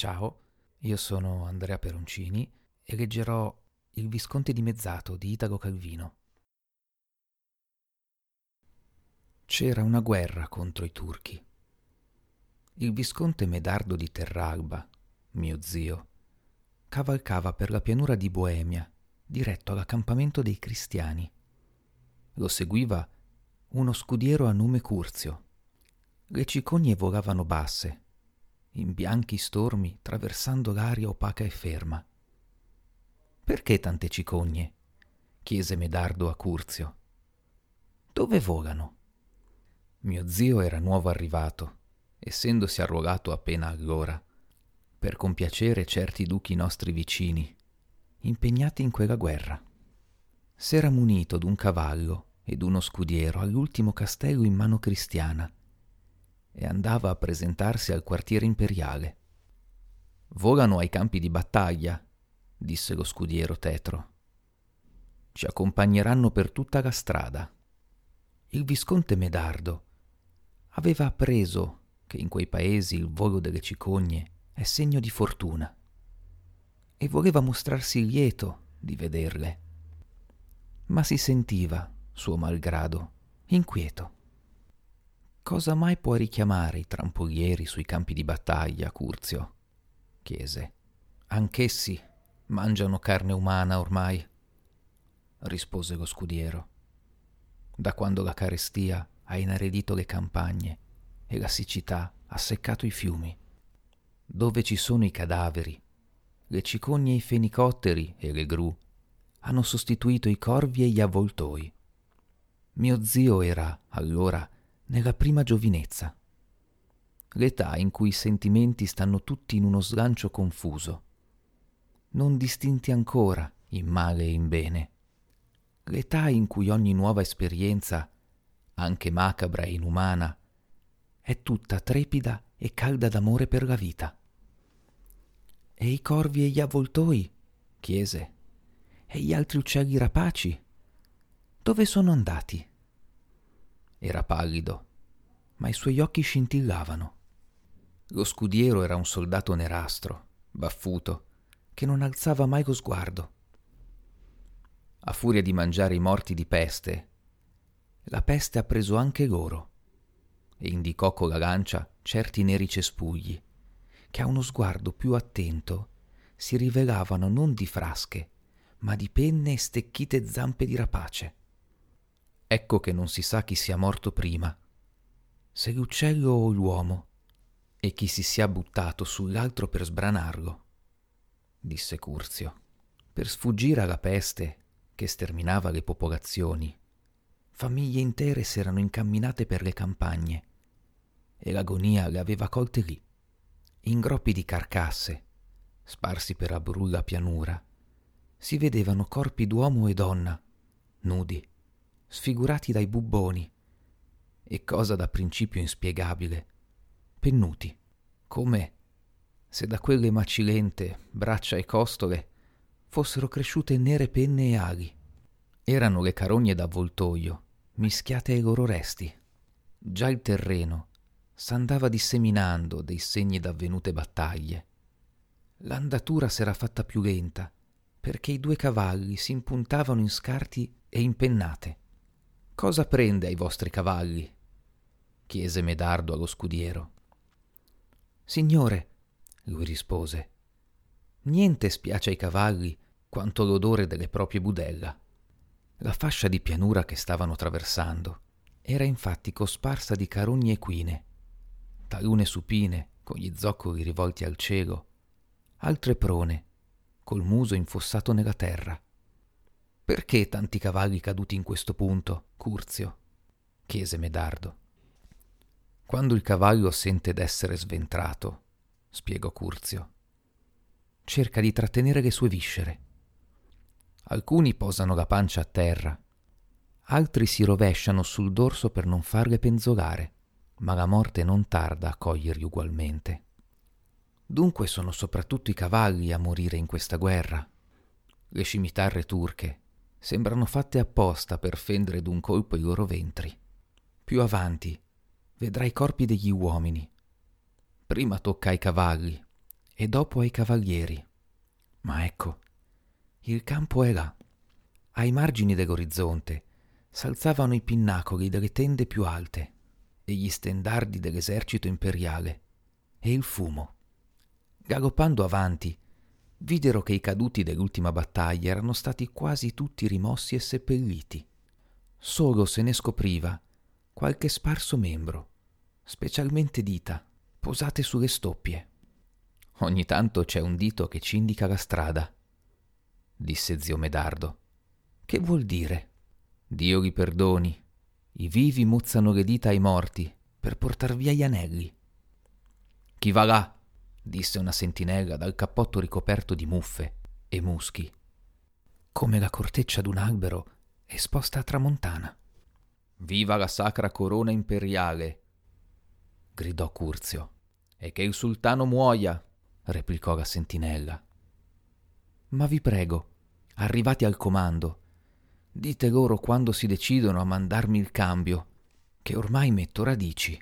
Ciao, io sono Andrea Peroncini e leggerò Il Visconte dimezzato di Italo Calvino. C'era una guerra contro i turchi. Il visconte Medardo di Terralba, mio zio, cavalcava per la pianura di Boemia, diretto all'accampamento dei cristiani. Lo seguiva uno scudiero a nome Curzio. Le cicogne volavano basse, in bianchi stormi traversando l'aria opaca e ferma. Perché tante cicogne? chiese Medardo a Curzio. Dove volano? Mio zio era nuovo arrivato, essendosi arruolato appena allora, per compiacere certi duchi nostri vicini, impegnati in quella guerra. S'era munito d'un cavallo ed uno scudiero all'ultimo castello in mano cristiana e andava a presentarsi al quartiere imperiale. Volano ai campi di battaglia, disse lo scudiero tetro. Ci accompagneranno per tutta la strada. Il visconte Medardo aveva appreso che in quei paesi il volo delle cicogne è segno di fortuna e voleva mostrarsi lieto di vederle, ma si sentiva, suo malgrado, inquieto. Cosa mai può richiamare i trampolieri sui campi di battaglia, Curzio? chiese. Anch'essi mangiano carne umana ormai, rispose lo scudiero. Da quando la carestia ha inaridito le campagne e la siccità ha seccato i fiumi. Dove ci sono i cadaveri, le cicogne e i fenicotteri e le gru hanno sostituito i corvi e gli avvoltoi. Mio zio era, allora, nella prima giovinezza, l'età in cui i sentimenti stanno tutti in uno slancio confuso, non distinti ancora in male e in bene, l'età in cui ogni nuova esperienza, anche macabra e inumana, è tutta trepida e calda d'amore per la vita. E i corvi e gli avvoltoi? chiese. E gli altri uccelli rapaci? Dove sono andati? Era pallido, ma i suoi occhi scintillavano. Lo scudiero era un soldato nerastro, baffuto, che non alzava mai lo sguardo. A furia di mangiare i morti di peste, la peste ha preso anche loro e indicò con la lancia certi neri cespugli, che a uno sguardo più attento si rivelavano non di frasche, ma di penne e stecchite zampe di rapace. Ecco che non si sa chi sia morto prima, se l'uccello o l'uomo, e chi si sia buttato sull'altro per sbranarlo, disse Curzio. Per sfuggire alla peste che sterminava le popolazioni, famiglie intere s'erano incamminate per le campagne e l'agonia le aveva colte lì, in groppi di carcasse, sparsi per la brulla pianura. Si vedevano corpi d'uomo e donna, nudi, sfigurati dai bubboni, e cosa da principio inspiegabile, pennuti, come se da quelle macilente braccia e costole fossero cresciute nere penne e ali. Erano le carogne d'avvoltoio, mischiate ai loro resti. Già il terreno s'andava disseminando dei segni d'avvenute battaglie. L'andatura s'era fatta più lenta, perché i due cavalli si impuntavano in scarti e in pennate. Cosa prende ai vostri cavalli? Chiese Medardo allo scudiero. Signore, lui rispose, niente spiace ai cavalli quanto l'odore delle proprie budella. La fascia di pianura che stavano traversando era infatti cosparsa di carogne equine, talune supine con gli zoccoli rivolti al cielo, altre prone, col muso infossato nella terra. Perché tanti cavalli caduti in questo punto, Curzio? chiese Medardo. Quando il cavallo sente d'essere sventrato, spiegò Curzio, cerca di trattenere le sue viscere. Alcuni posano la pancia a terra, altri si rovesciano sul dorso per non farle penzolare, ma la morte non tarda a coglierli ugualmente. Dunque sono soprattutto i cavalli a morire in questa guerra. Le scimitarre turche sembrano fatte apposta per fendere d'un colpo i loro ventri. Più avanti vedrai i corpi degli uomini. Prima tocca ai cavalli e dopo ai cavalieri. Ma ecco, il campo è là. Ai margini dell'orizzonte s'alzavano i pinnacoli delle tende più alte e gli stendardi dell'esercito imperiale e il fumo. Galoppando avanti, videro che i caduti dell'ultima battaglia erano stati quasi tutti rimossi e seppelliti. Solo se ne scopriva qualche sparso membro, specialmente dita, posate sulle stoppie. Ogni tanto c'è un dito che ci indica la strada, disse zio Medardo. Che vuol dire? Dio li perdoni. I vivi mozzano le dita ai morti per portar via gli anelli. Chi va là? disse una sentinella dal cappotto ricoperto di muffe e muschi, come la corteccia d'un albero esposta a tramontana. Viva la sacra corona imperiale! Gridò Curzio. E che il sultano muoia! replicò la sentinella. Ma vi prego, arrivati al comando, dite loro quando si decidono a mandarmi il cambio, che ormai metto radici.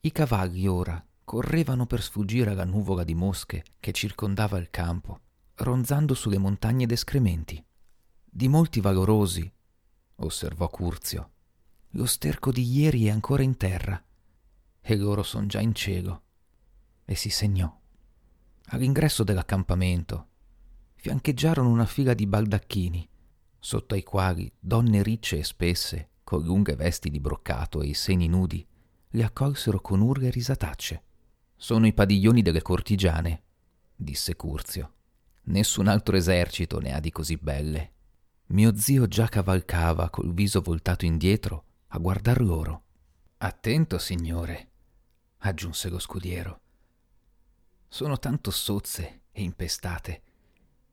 I cavalli ora correvano per sfuggire alla nuvola di mosche che circondava il campo, ronzando sulle montagne d'escrementi. Di molti valorosi, osservò Curzio, lo sterco di ieri è ancora in terra, e loro son già in cielo. E si segnò. All'ingresso dell'accampamento fiancheggiarono una fila di baldacchini, sotto ai quali donne ricce e spesse, con lunghe vesti di broccato e i seni nudi, li accolsero con urle e risatacce. Sono i padiglioni delle cortigiane, disse Curzio. Nessun altro esercito ne ha di così belle. Mio zio già cavalcava col viso voltato indietro a guardar loro. Attento, signore, aggiunse lo scudiero. Sono tanto sozze e impestate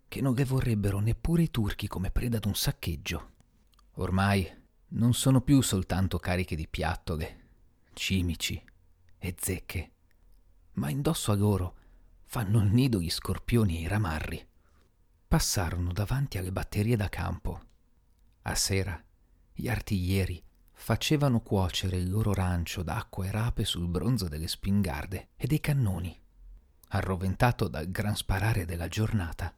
che non le vorrebbero neppure i turchi come preda d'un saccheggio. Ormai non sono più soltanto cariche di piattole, cimici e zecche, ma indosso a loro fanno il nido gli scorpioni e i ramarri. Passarono davanti alle batterie da campo. A sera gli artiglieri facevano cuocere il loro rancio d'acqua e rape sul bronzo delle spingarde e dei cannoni. Arroventato dal gran sparare della giornata,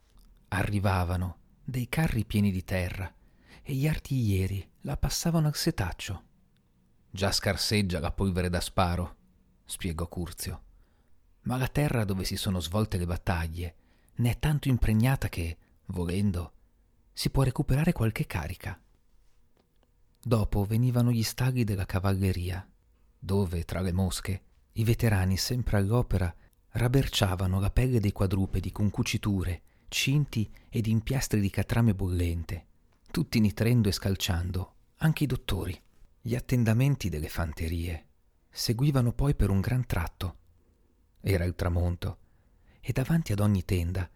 arrivavano dei carri pieni di terra e gli artiglieri la passavano al setaccio. Già scarseggia la polvere da sparo, spiegò Curzio, ma la terra dove si sono svolte le battaglie ne è tanto impregnata che, volendo, si può recuperare qualche carica. Dopo venivano gli stagli della cavalleria, dove, tra le mosche, i veterani sempre all'opera rabberciavano la pelle dei quadrupedi con cuciture cinti ed in piastri di catrame bollente, tutti nitrendo e scalciando, anche i dottori. Gli attendamenti delle fanterie seguivano poi per un gran tratto. Era il tramonto, e davanti ad ogni tenda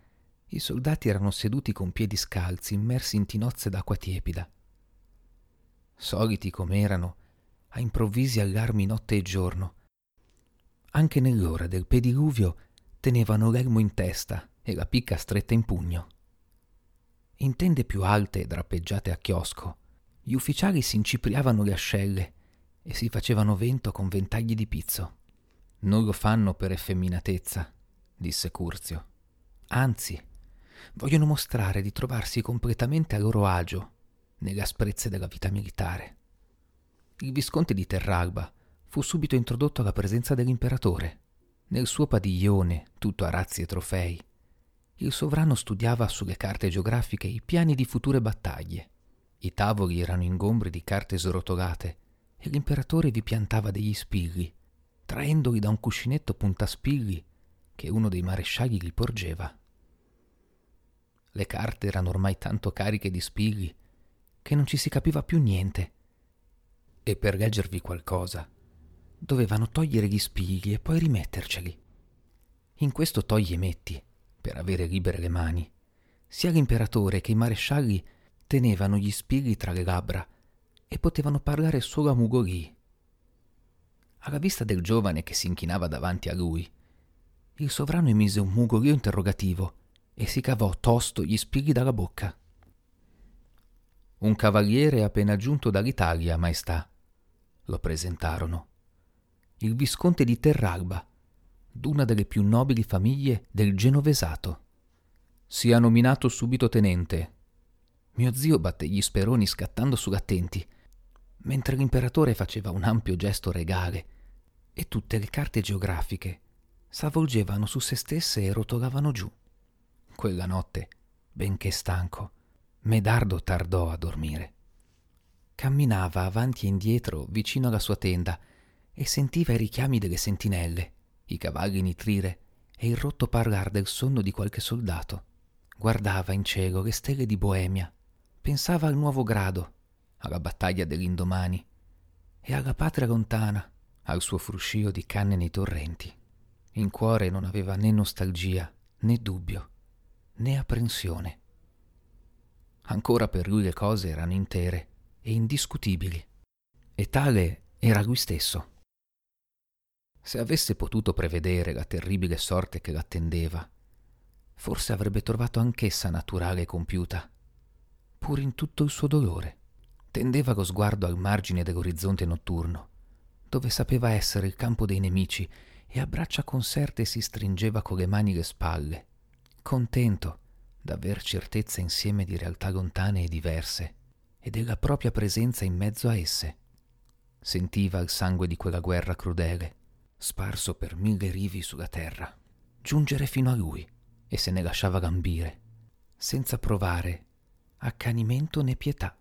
i soldati erano seduti con piedi scalzi, immersi in tinozze d'acqua tiepida. Soliti com'erano, a improvvisi allarmi notte e giorno, anche nell'ora del pediluvio tenevano l'elmo in testa e la picca stretta in pugno. In tende più alte e drappeggiate a chiosco, gli ufficiali si incipriavano le ascelle e si facevano vento con ventagli di pizzo. Non lo fanno per effeminatezza, disse Curzio. Anzi, vogliono mostrare di trovarsi completamente a loro agio nelle asprezze della vita militare. Il visconte di Terralba fu subito introdotto alla presenza dell'imperatore. Nel suo padiglione, tutto a razzi e trofei, il sovrano studiava sulle carte geografiche i piani di future battaglie. I tavoli erano ingombri di carte srotolate e l'imperatore vi piantava degli spilli, traendoli da un cuscinetto puntaspilli che uno dei marescialli gli porgeva. Le carte erano ormai tanto cariche di spilli che non ci si capiva più niente. E per leggervi qualcosa dovevano togliere gli spigli e poi rimetterceli. In questo togli e metti per avere libere le mani. Sia l'imperatore che i marescialli tenevano gli spilli tra le labbra e potevano parlare solo a mugolì. Alla vista del giovane che si inchinava davanti a lui, il sovrano emise un mugolio interrogativo e si cavò tosto gli spilli dalla bocca. Un cavaliere appena giunto d'una delle più nobili famiglie del Genovesato. Sia nominato subito tenente. Mio zio batté gli speroni scattando sull'attenti, mentre l'imperatore faceva un ampio gesto regale e tutte le carte geografiche s'avvolgevano su se stesse e rotolavano giù. Quella notte, benché stanco, Medardo tardò a dormire. Camminava avanti e indietro vicino alla sua tenda e sentiva i richiami delle sentinelle, i cavalli nitrire e il rotto parlar del sonno di qualche soldato. Guardava in cielo le stelle di Boemia, pensava al nuovo grado, alla battaglia dell'indomani e alla patria lontana, al suo fruscio di canne nei torrenti. In cuore non aveva né nostalgia, né dubbio, né apprensione. Ancora per lui le cose erano intere e indiscutibili, e tale era lui stesso. Se avesse potuto prevedere la terribile sorte che l'attendeva, forse avrebbe trovato anch'essa naturale e compiuta, pur in tutto il suo dolore. Tendeva lo sguardo al margine dell'orizzonte notturno, dove sapeva essere il campo dei nemici, e a braccia conserte si stringeva con le mani le spalle, contento d'aver certezza insieme di realtà lontane e diverse, e della propria presenza in mezzo a esse. Sentiva il sangue di quella guerra crudele, sparso per mille rivi sulla terra, giungere fino a lui e se ne lasciava lambire, senza provare accanimento né pietà.